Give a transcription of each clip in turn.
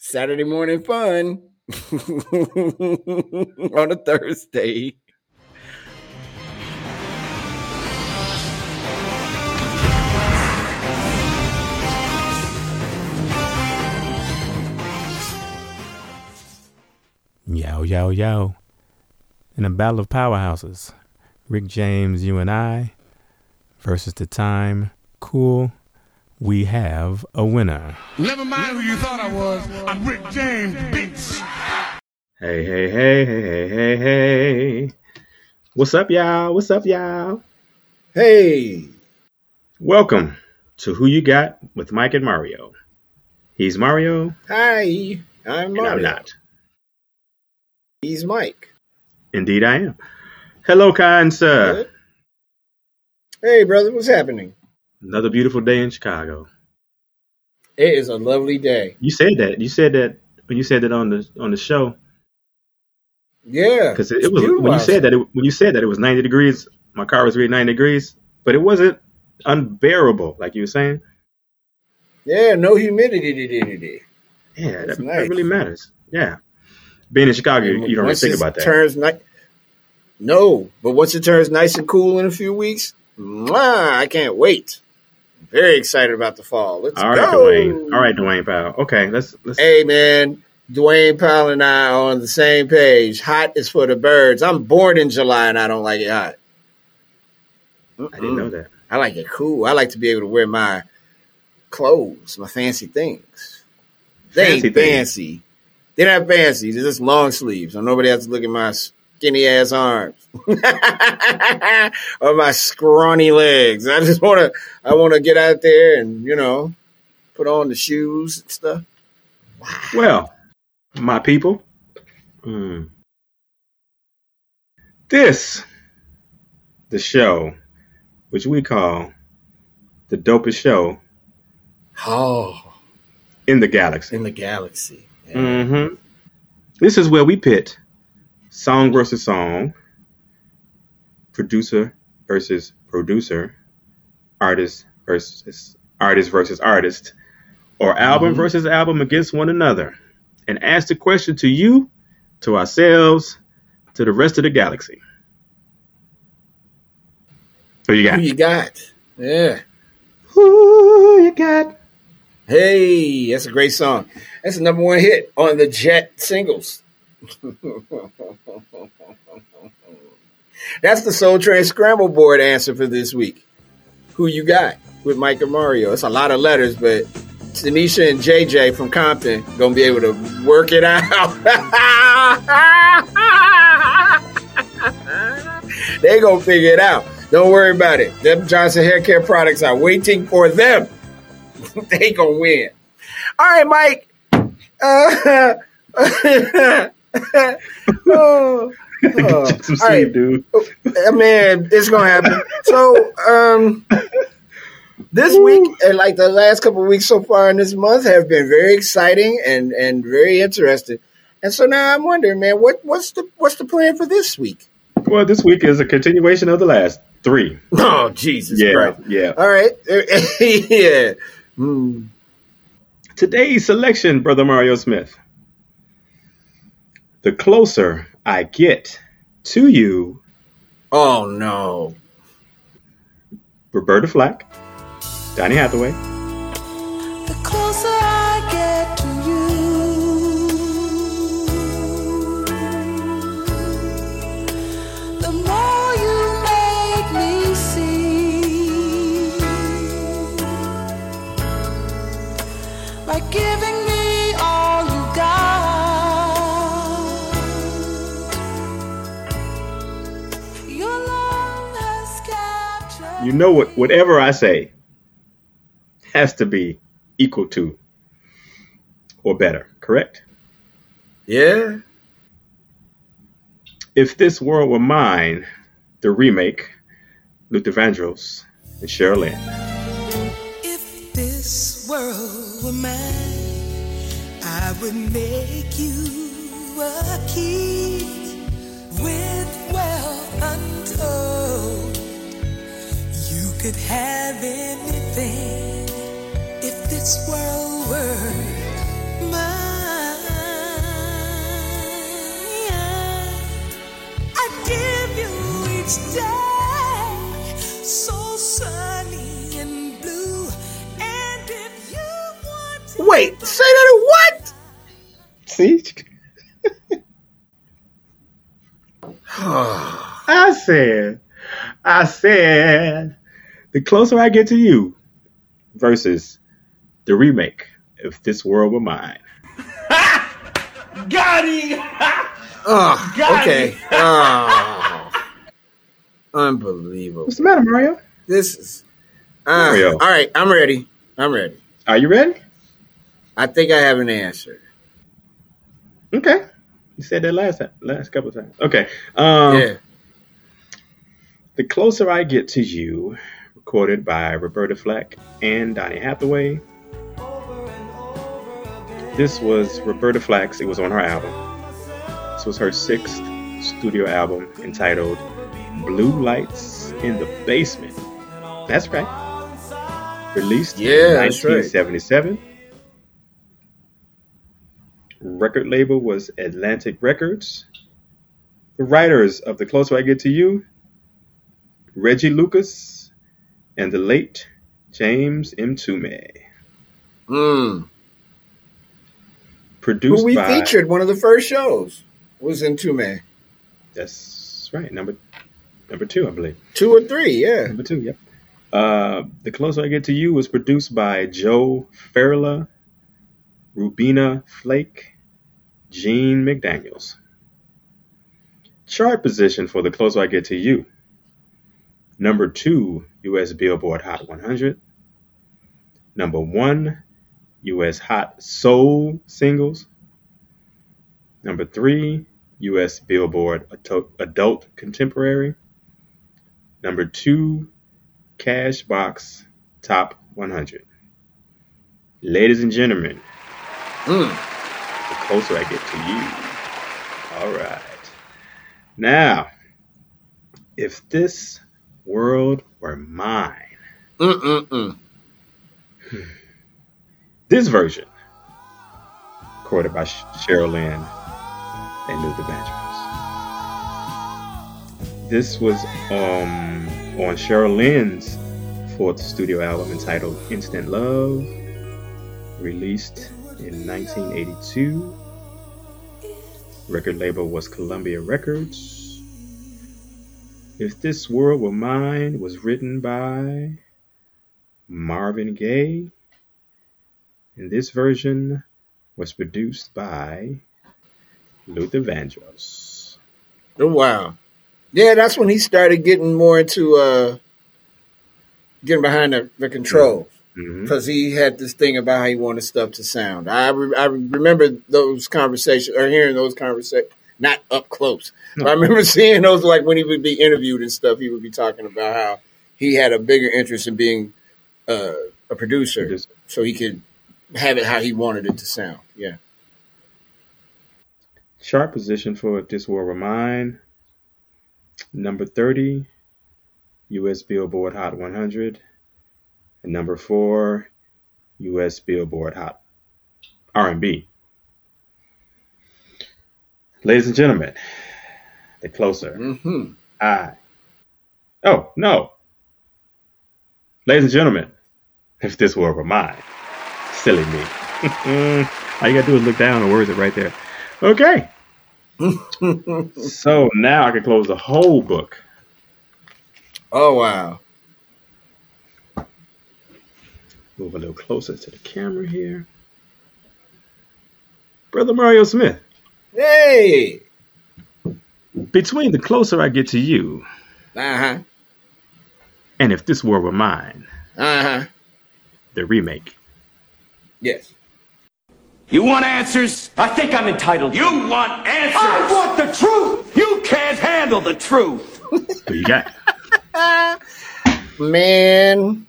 Saturday morning fun on a Thursday. Yow, yow, yow. In a battle of powerhouses, Rick James, you and I, versus the time, cool, we have a winner. Never mind who you thought I was. I'm Rick James, bitch. Hey, hey, hey, hey, hey, hey, hey. What's up, y'all? What's up, y'all? Hey, Welcome to Who You Got with Mike and Mario. He's Mario, hi, I'm and Mario. I'm not. He's Mike. Indeed, I am. Hello, kind sir. Good. Hey, brother, what's happening? Another beautiful day in Chicago. It is a lovely day. You said that. You said that when you said that on the on the show Yeah, because it, it was when you said that it, when you said that it was 90 degrees. My car was reading 90 degrees, but it wasn't unbearable like you were saying. Yeah, no humidity. Yeah, that, nice. that really matters. Yeah, being in Chicago, you, you don't really think about that. Turns ni- no, but once it turns nice and cool in a few weeks, mwah, I can't wait. Very excited about the fall. Let's All right, go. Dwayne. All right, Dwayne Powell. Okay, let's let's. Hey man, Dwayne Powell and I are on the same page. Hot is for the birds. I'm born in July and I don't like it hot. I didn't know that. I like it cool. I like to be able to wear my clothes, my fancy things. They Fancy ain't things. fancy. They're not fancy. They're just long sleeves. So nobody has to look at my skinny ass arms or my scrawny legs. I just want to. I want to get out there and you know, put on the shoes and stuff. Well, my people, mm, this the show, which we call the dopest show Oh, in the galaxy. in the galaxy. Yeah. hmm This is where we pit song versus song, producer versus producer, artist versus artist versus artist, or album Mhm. versus album against one another, and ask the question to you, to ourselves, to the rest of the galaxy. Who you got? Who you got? Yeah. Who you got? Hey, that's a great song. That's a number one hit on the Jet singles. that's the Soul Train Scramble Board answer for this week. Who you got with Mike and Mario? It's a lot of letters, but Tanisha and JJ from Compton gonna be able to work it out. they gonna figure it out. Don't worry about it. Them Johnson Hair Care products are waiting for them. they gonna win. All right, Mike. Uh, oh, oh. Some All right. sleep, dude. Uh, man, it's gonna happen. So, um, this week and like the last couple weeks so far in this month have been very exciting and and very interesting. And so now I'm wondering, man, what what's the what's the plan for this week? Well, this week is a continuation of the last three. Oh, Jesus Yeah, Christ! yeah. All right, yeah. Hmm. Today's selection, Brother Mario Smith. The closer I get to you, Oh no. Roberta Flack, Donny Hathaway, you know what? Whatever I say has to be equal to or better. Correct? Yeah. If this world were mine, the remake, Luther Vandross and Cheryl Lynn. If this world were mine, I would make you a king could have anything if this world were mine, I'd give you each day so sunny and blue. And if you want, wait, say that what? See. I said, I said, the closer I get to you versus the remake, If This World Were Mine. Got him! Oh, Got okay. Oh. Unbelievable. What's the matter, Mario? This is. Uh, Mario. all right, I'm ready. I'm ready. Are you ready? I think I have an answer. Okay. You said that last time, last couple of times. Okay. Um, yeah. The Closer I Get to You, recorded by Roberta Flack and Donny Hathaway. This was Roberta Flack's, it was on her album. This was her sixth studio album entitled Blue Lights in the Basement. That's right. Released Yeah, in that's right. 1977. Record label was Atlantic Records. The writers of The Closer I Get to You Reggie Lucas, and the late James Mtume. Mm. Produced Who we by featured one of the first shows was in two man, That's right, number number two, I believe. two or three. Yeah. Number two, yep. Uh, the Closer I Get to You was produced by Joe Ferla, Roberta Flack, Gene McDaniels. Chart position for The Closer I Get to You. Number two, U.S. Billboard Hot 100. Number one, U.S. Hot Soul Singles. Number three, U.S. Billboard Adult- Contemporary. Number two, Cashbox Top 100. Ladies and gentlemen, Mm. the closer I get to you. All right. Now, if this world were mine, Mm-mm-mm. this version, recorded by Cheryl Lynn and Luther Vandross. This was um, on Cheryl Lynn's fourth studio album entitled Instant Love, released in 1982. Record label was Columbia Records. If This World Were Mine was written by Marvin Gaye, and this version was produced by Luther Vandross. Oh wow. Yeah, that's when he started getting more into uh getting behind the, the controls because he had this thing about how he wanted stuff to sound. I re- I remember those conversations or hearing those conversations, not up close. But I remember seeing those like when he would be interviewed and stuff. He would be talking about how he had a bigger interest in being uh, a producer, Producer. so he could have it how he wanted it to sound. Yeah. Chart position for If This World Were Mine, number 30, U.S. Billboard Hot 100, and number 4, U.S. Billboard Hot R&B. Ladies and gentlemen, the closer hmm I. Oh, no. Ladies and gentlemen, if this were were mine, silly me. All you gotta do is look down and words it right there. Okay. so now I can close the whole book. Oh wow. Move a little closer to the camera here. Brother Mario Smith, Hey. between the closer I get to you Uh huh. and if this were were mine, Uh huh. the remake. Yes. You want answers? I think I'm entitled. You want answers? I want the truth. You can't handle the truth. Who you got? Man,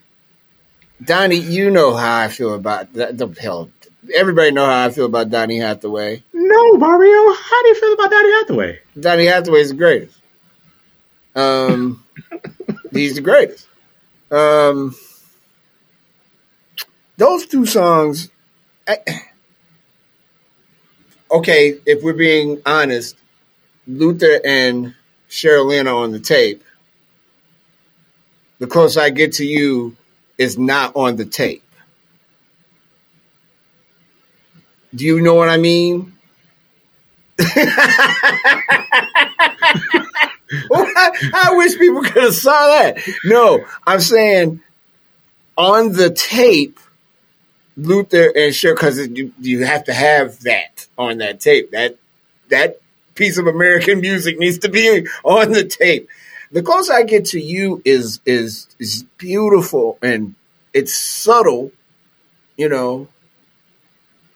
Donny, you know how I feel about that. The hell, everybody know how I feel about Donny Hathaway. No, Mario. How do you feel about Daddy Hathaway? Donny Hathaway is the greatest. Um, he's the greatest. Um, those two songs. I, okay, if we're being honest, Luther and are on the tape. The Closer I Get to You is not on the tape. Do you know what I mean? I, wish people could have saw that. No, I'm saying on the tape, Luther and Cher, because you, you have to have that on that tape. That that piece of American music needs to be on the tape. The closer I get to you is is is beautiful and it's subtle, you know,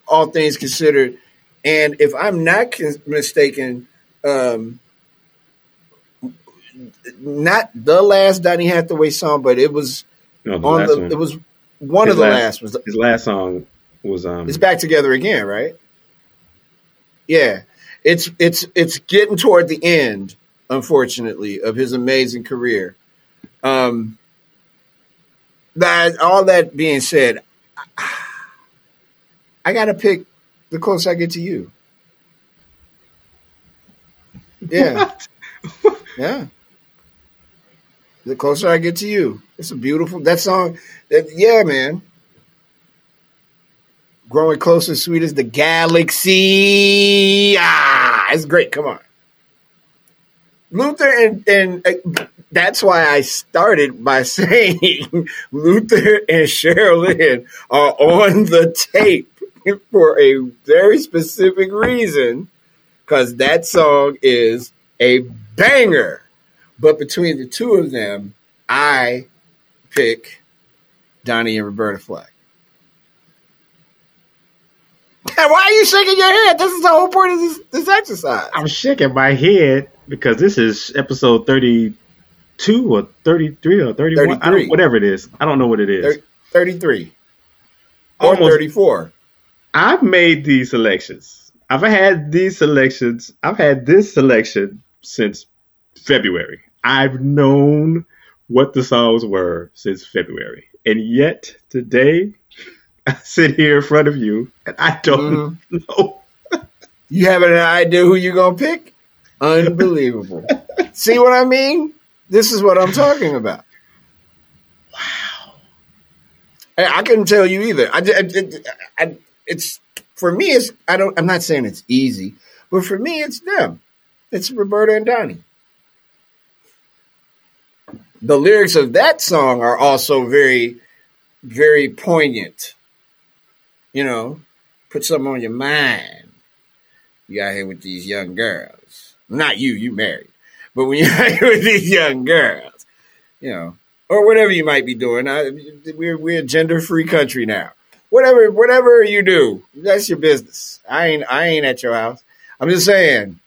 all things considered. And if I'm not mistaken, um, not the last Donny Hathaway song, but it was No, the on the one. it was one His of the last- last was His last song was um. it's back together again, right? Yeah. It's it's it's getting toward the end, unfortunately, of his amazing career. Um that all that being said, I gotta pick the closer I get to you. Yeah. yeah. The closer I get to you. It's a beautiful that song. That, yeah, man growing closer, sweet as the galaxy. Ah, it's great. Come on, Luther, and and uh, that's why I started by saying Luther and Cheryl Lynn are on the tape for a very specific reason, because that song is a banger. But between the two of them, I pick Donny and Roberta Flack. Why are you shaking your head? This is the whole point of this, this exercise. I'm shaking my head because this is episode 32 or 33 or 31. I 33. don't, whatever it is. I don't know what it is. Thir- 33 or Almost. 34. I've made these selections. I've had these selections. I've had this selection since February. I've known what the songs were since February. And yet today, I sit here in front of you and I don't mm-hmm. know. You have an idea who you're going to pick? Unbelievable. See what I mean? This is what I'm talking about. Wow. I, I couldn't tell you either. I, I- I- it's for me. It's I don't. I'm not saying it's easy, but for me, it's them. It's Roberta and Donny. The lyrics of that song are also very, very poignant. You know, put something on your mind. You out here with these young girls. Not you, you married. But when you're out here with these young girls, you know, or whatever you might be doing. I, we're we're a gender free country now. Whatever whatever you do, that's your business. I ain't I ain't at your house. I'm just saying,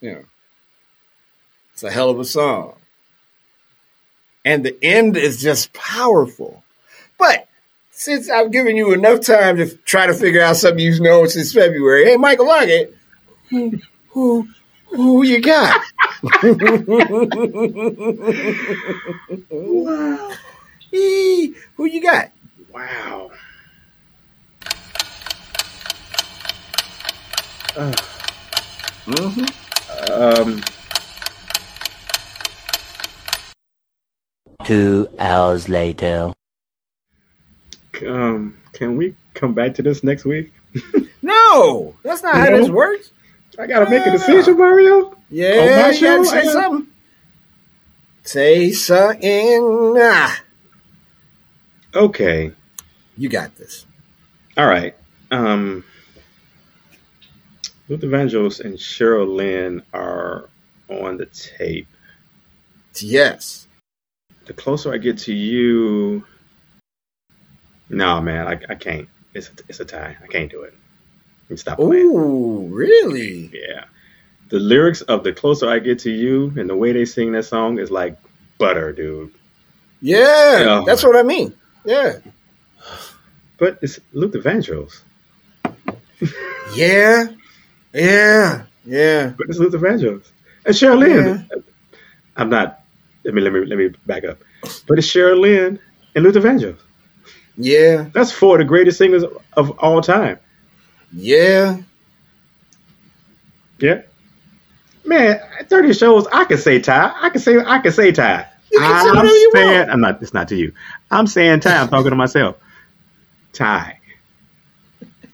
you know, it's a hell of a song. And the end is just powerful. But since I've given you enough time to try to figure out something you've known since February, hey Michael Lockett, who who who you got? Eee, who you got? Wow. Um, Two hours later. um, can we come back to this next week? No, that's not how No? this works. I gotta make a decision, Mario. Yeah, On my you show, gotta say gotta- something. Say something. Ah, Okay. you got this. All right. Um, Luther Vandross and Cheryl Lynn are on the tape. Yes. The closer I get to you, no, man, I, I can't. It's a, it's a tie. I can't do it. Let me stop playing. Ooh, really? Yeah. The lyrics of The Closer I Get to You and the way they sing that song is like butter, dude. Yeah, that's what I mean. Yeah. But it's Luther Vandross. Yeah. Yeah. Yeah. But it's Luther Vandross. And Cheryl Lynn. I'm not let me let me let me back up. But it's Cheryl Lynn and Luther Vandross. Yeah. That's four of the greatest singers of all time. Yeah. Yeah. Man, 30 shows, I can say tie. I can say I can say tie. You can I'm saying, want. I'm not. It's not to you. I'm saying Ty. I'm talking to myself. Ty.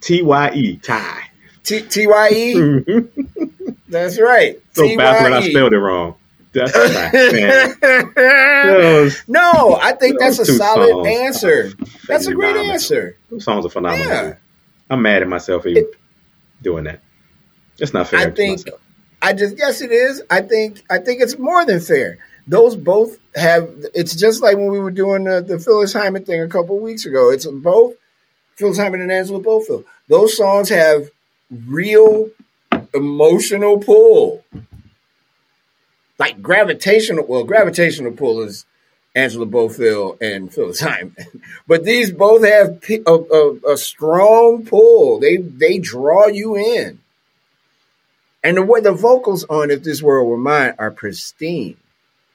T Y E. Ty. T T Y E. Mm-hmm. That's right. so bad when I T-Y-E. spelled it wrong. That's right. No, I think that's a solid songs answer. That's a great phenomenal. answer. Those songs are phenomenal. Yeah. I'm mad at myself even doing that. It's not fair. I think myself. I just yes it is. I think I think it's more than fair. Those both have it's just like when we were doing the, the Phyllis Hyman thing a couple weeks ago. It's both Phyllis Hyman and Angela Bofill. Those songs have real emotional pull. Like gravitational well, gravitational pull is Angela Bofill and Phyllis Hyman. But these both have a, a, a strong pull. They they draw you in. And the way the vocals on "If This World Were Mine" are pristine.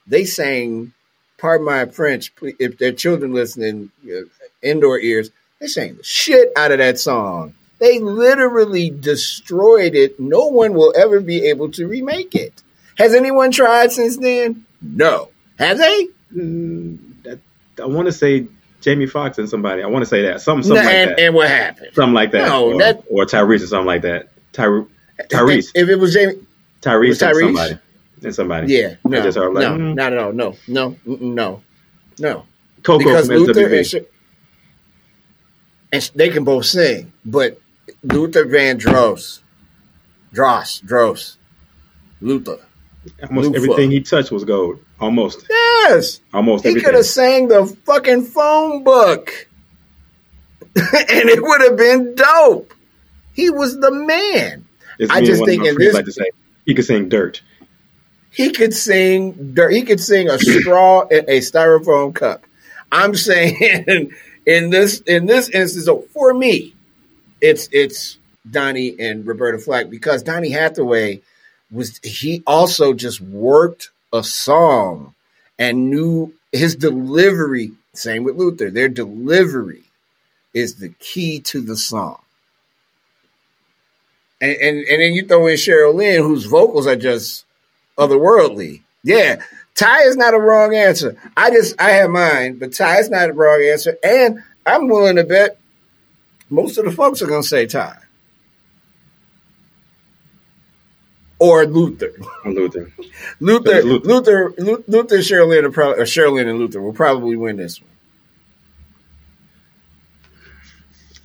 They sang, pardon my French, if their children listening, uh, indoor ears, they sang the shit out of that song. They literally destroyed it. No one will ever be able to remake it. Has anyone tried since then? No. Have they? Mm, that- I want to say Jamie Foxx and somebody. I want to say that something, something No, like and, that, and what happened? something like that, No, or, that- or Tyrese or something like that. Tyre, Tyrese, If it was Jamie, Tyrese, was and Tyrese? somebody, and somebody. yeah, no, like no, mm, not at all. No, no, no, no. Coco because Luther and, and they can both sing, but Luther Vandross, Dross, Dross, Luther. Almost Lufa. everything he touched was gold. Almost, Yes, almost he could have sang the fucking phone book, and it would have been dope. He was the man. It's I just think in this- like say he could sing dirt. He could sing. dirt- He could sing a straw in a styrofoam cup. I'm saying in this in this instance, for me, it's it's Donny and Roberta Flack because Donny Hathaway was he also just worked a song and knew his delivery. Same with Luther, their delivery is the key to the song. And and, and then you throw in Cheryl Lynn, whose vocals are just otherworldly. Yeah. Ty is not a wrong answer. I just I have mine, but Ty is not a wrong answer. And I'm willing to bet most of the folks are gonna say Ty. Or Luther. Luther. Luther, Luther. Luther, Luther, Luther, Cheryl Lynn, probably, or Cheryl Lynn and Luther will probably win this one.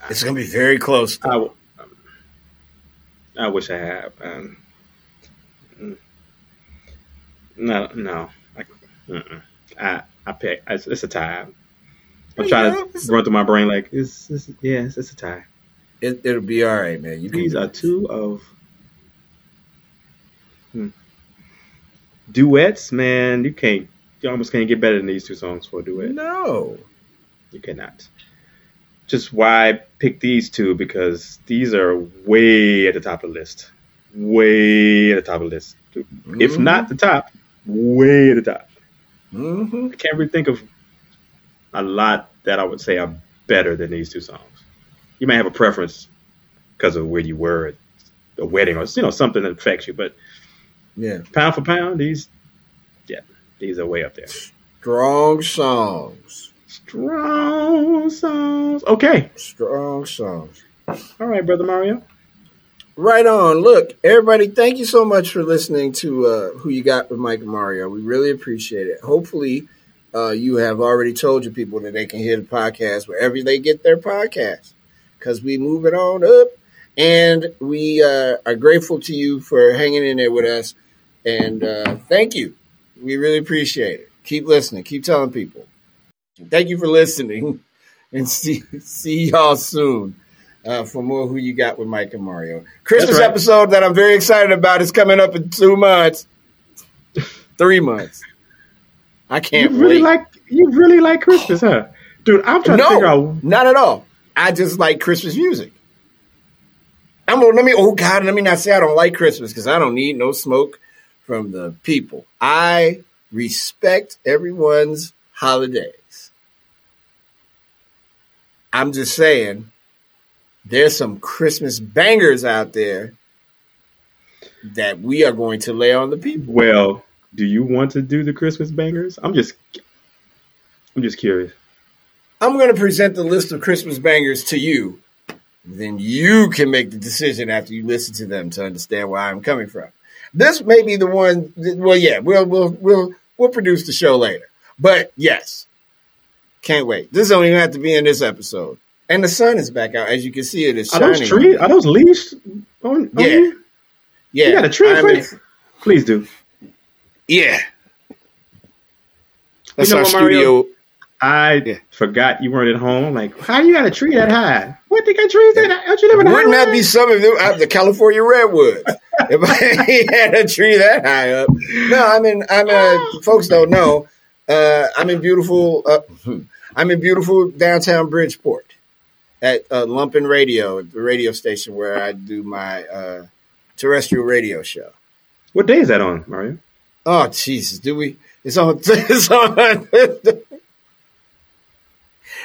It's going to be very close. I, w- I wish I had. Um, no, no. I. I, I pick. It's, it's a tie. I'm Yeah, trying it's- to run through my brain like, it's, it's yeah, it's, it's a tie. It, it'll be all right, man. You These are two of hmm. duets, man. You can't. You almost can't get better than these two songs for a duet. No. You cannot. Just why pick these two? Because these are way at the top of the list. Way at the top of the list. If Mhm. not the top, way at the top. hmm I can't really think of a lot that I would say are better than these two songs. You may have a preference because of where you were at a wedding or you know something that affects you, but Yeah. pound for pound, these yeah, these are way up there. Strong songs. Strong songs. Okay. Strong songs. All right, brother Mario. Right on. Look, everybody, thank you so much for listening to uh, Who You Got with Mike and Mario. We really appreciate it. Hopefully, uh, you have already told your people that they can hear the podcast wherever they get their podcast because we move it on up. And we uh, are grateful to you for hanging in there with us. And uh, thank you. We really appreciate it. Keep listening. Keep telling people. Thank you for listening. And see, see y'all soon uh, for more Who You Got with Mike and Mario. Christmas right. episode that I'm very excited about is coming up in two months, three months. I can't You really wait. like you really like Christmas, huh? Dude, I'm trying to figure no, out not at all. I just like Christmas music. I'm gonna let me. Oh God, let me not say I don't like Christmas because I don't need no smoke from the people. I respect everyone's holidays. I'm just saying, there's some Christmas bangers out there that we are going to lay on the people. well, do you want to do the Christmas bangers? I'm just, I'm just curious. I'm going to present the list of Christmas bangers to you. Then you can make the decision after you listen to them to understand where I'm coming from. This may be the one. Well, yeah, we'll we'll we'll we'll produce the show later. But yes, can't wait. This don't even have to be in this episode. And the sun is back out, as you can see. It is Are shining. those trees? Are those leaves on? on Yeah. you? Yeah, You got a tree in I front mean, of you? Please do. Yeah, that's know our what, Mario? studio. I Yeah. forgot you weren't at home. Like, how do you got a tree that high? What they got trees that high? Don't you live in a Wouldn't that be some of them out the California redwoods? if I had a tree that high up. No, I'm in. I'm uh, folks don't know. Uh, I'm in beautiful. Uh, I'm in beautiful downtown Bridgeport at uh, Lumpen Radio, the radio station where I do my uh, terrestrial radio show. What day is that on, Mario? Oh Jesus, do we? It's on. It's on.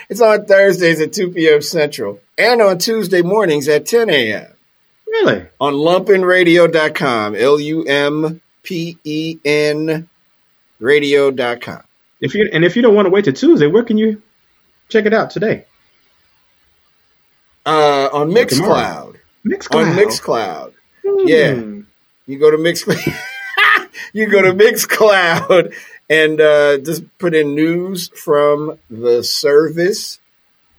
It's on Thursdays at 2 p.m. Central and on Tuesday mornings at 10 a.m. Really? on lumpenradio.com. L U M P E N radio.com. If you and if you don't want to wait till Tuesday, where can you check it out today? Uh, on. Mixcloud. Mixcloud. On Mixcloud. Hmm. yeah. You go to Mixcloud. you go to Mixcloud and uh, just put in news from the service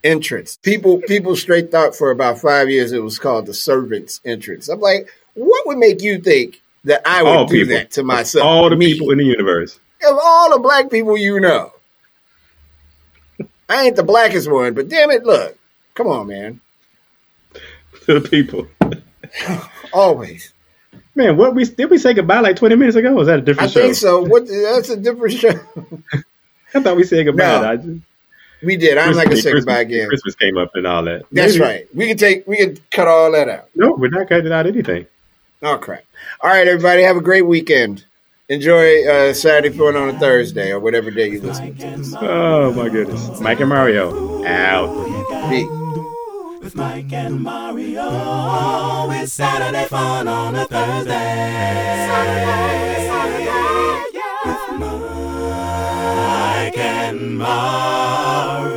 entrance. People people straight thought for about five years it was called the servants entrance. I'm like, what would make you think that I would All do people. that to myself? All the people in the universe. of all the black people you know. I ain't the blackest one, but damn it, look. Come on, man. To the people. Always. Man, what we did we say goodbye like twenty minutes ago? Was that a different show? I think so. What that's a different show. I thought we said goodbye. No. I just, We did. I'm not gonna say Christmas- goodbye again. Christmas came up and all that. That's Maybe- right. We can take we can cut all that out. No, we're not cutting out anything. Oh crap. All right, everybody, have a great weekend. Enjoy uh, Saturday fun on a Thursday or whatever day you listen to this. Oh my goodness. Mike and Mario out. Peace. With Mike and Mario, it's Saturday fun on a Thursday. Saturday, Saturday, yeah. With Mike and Mario.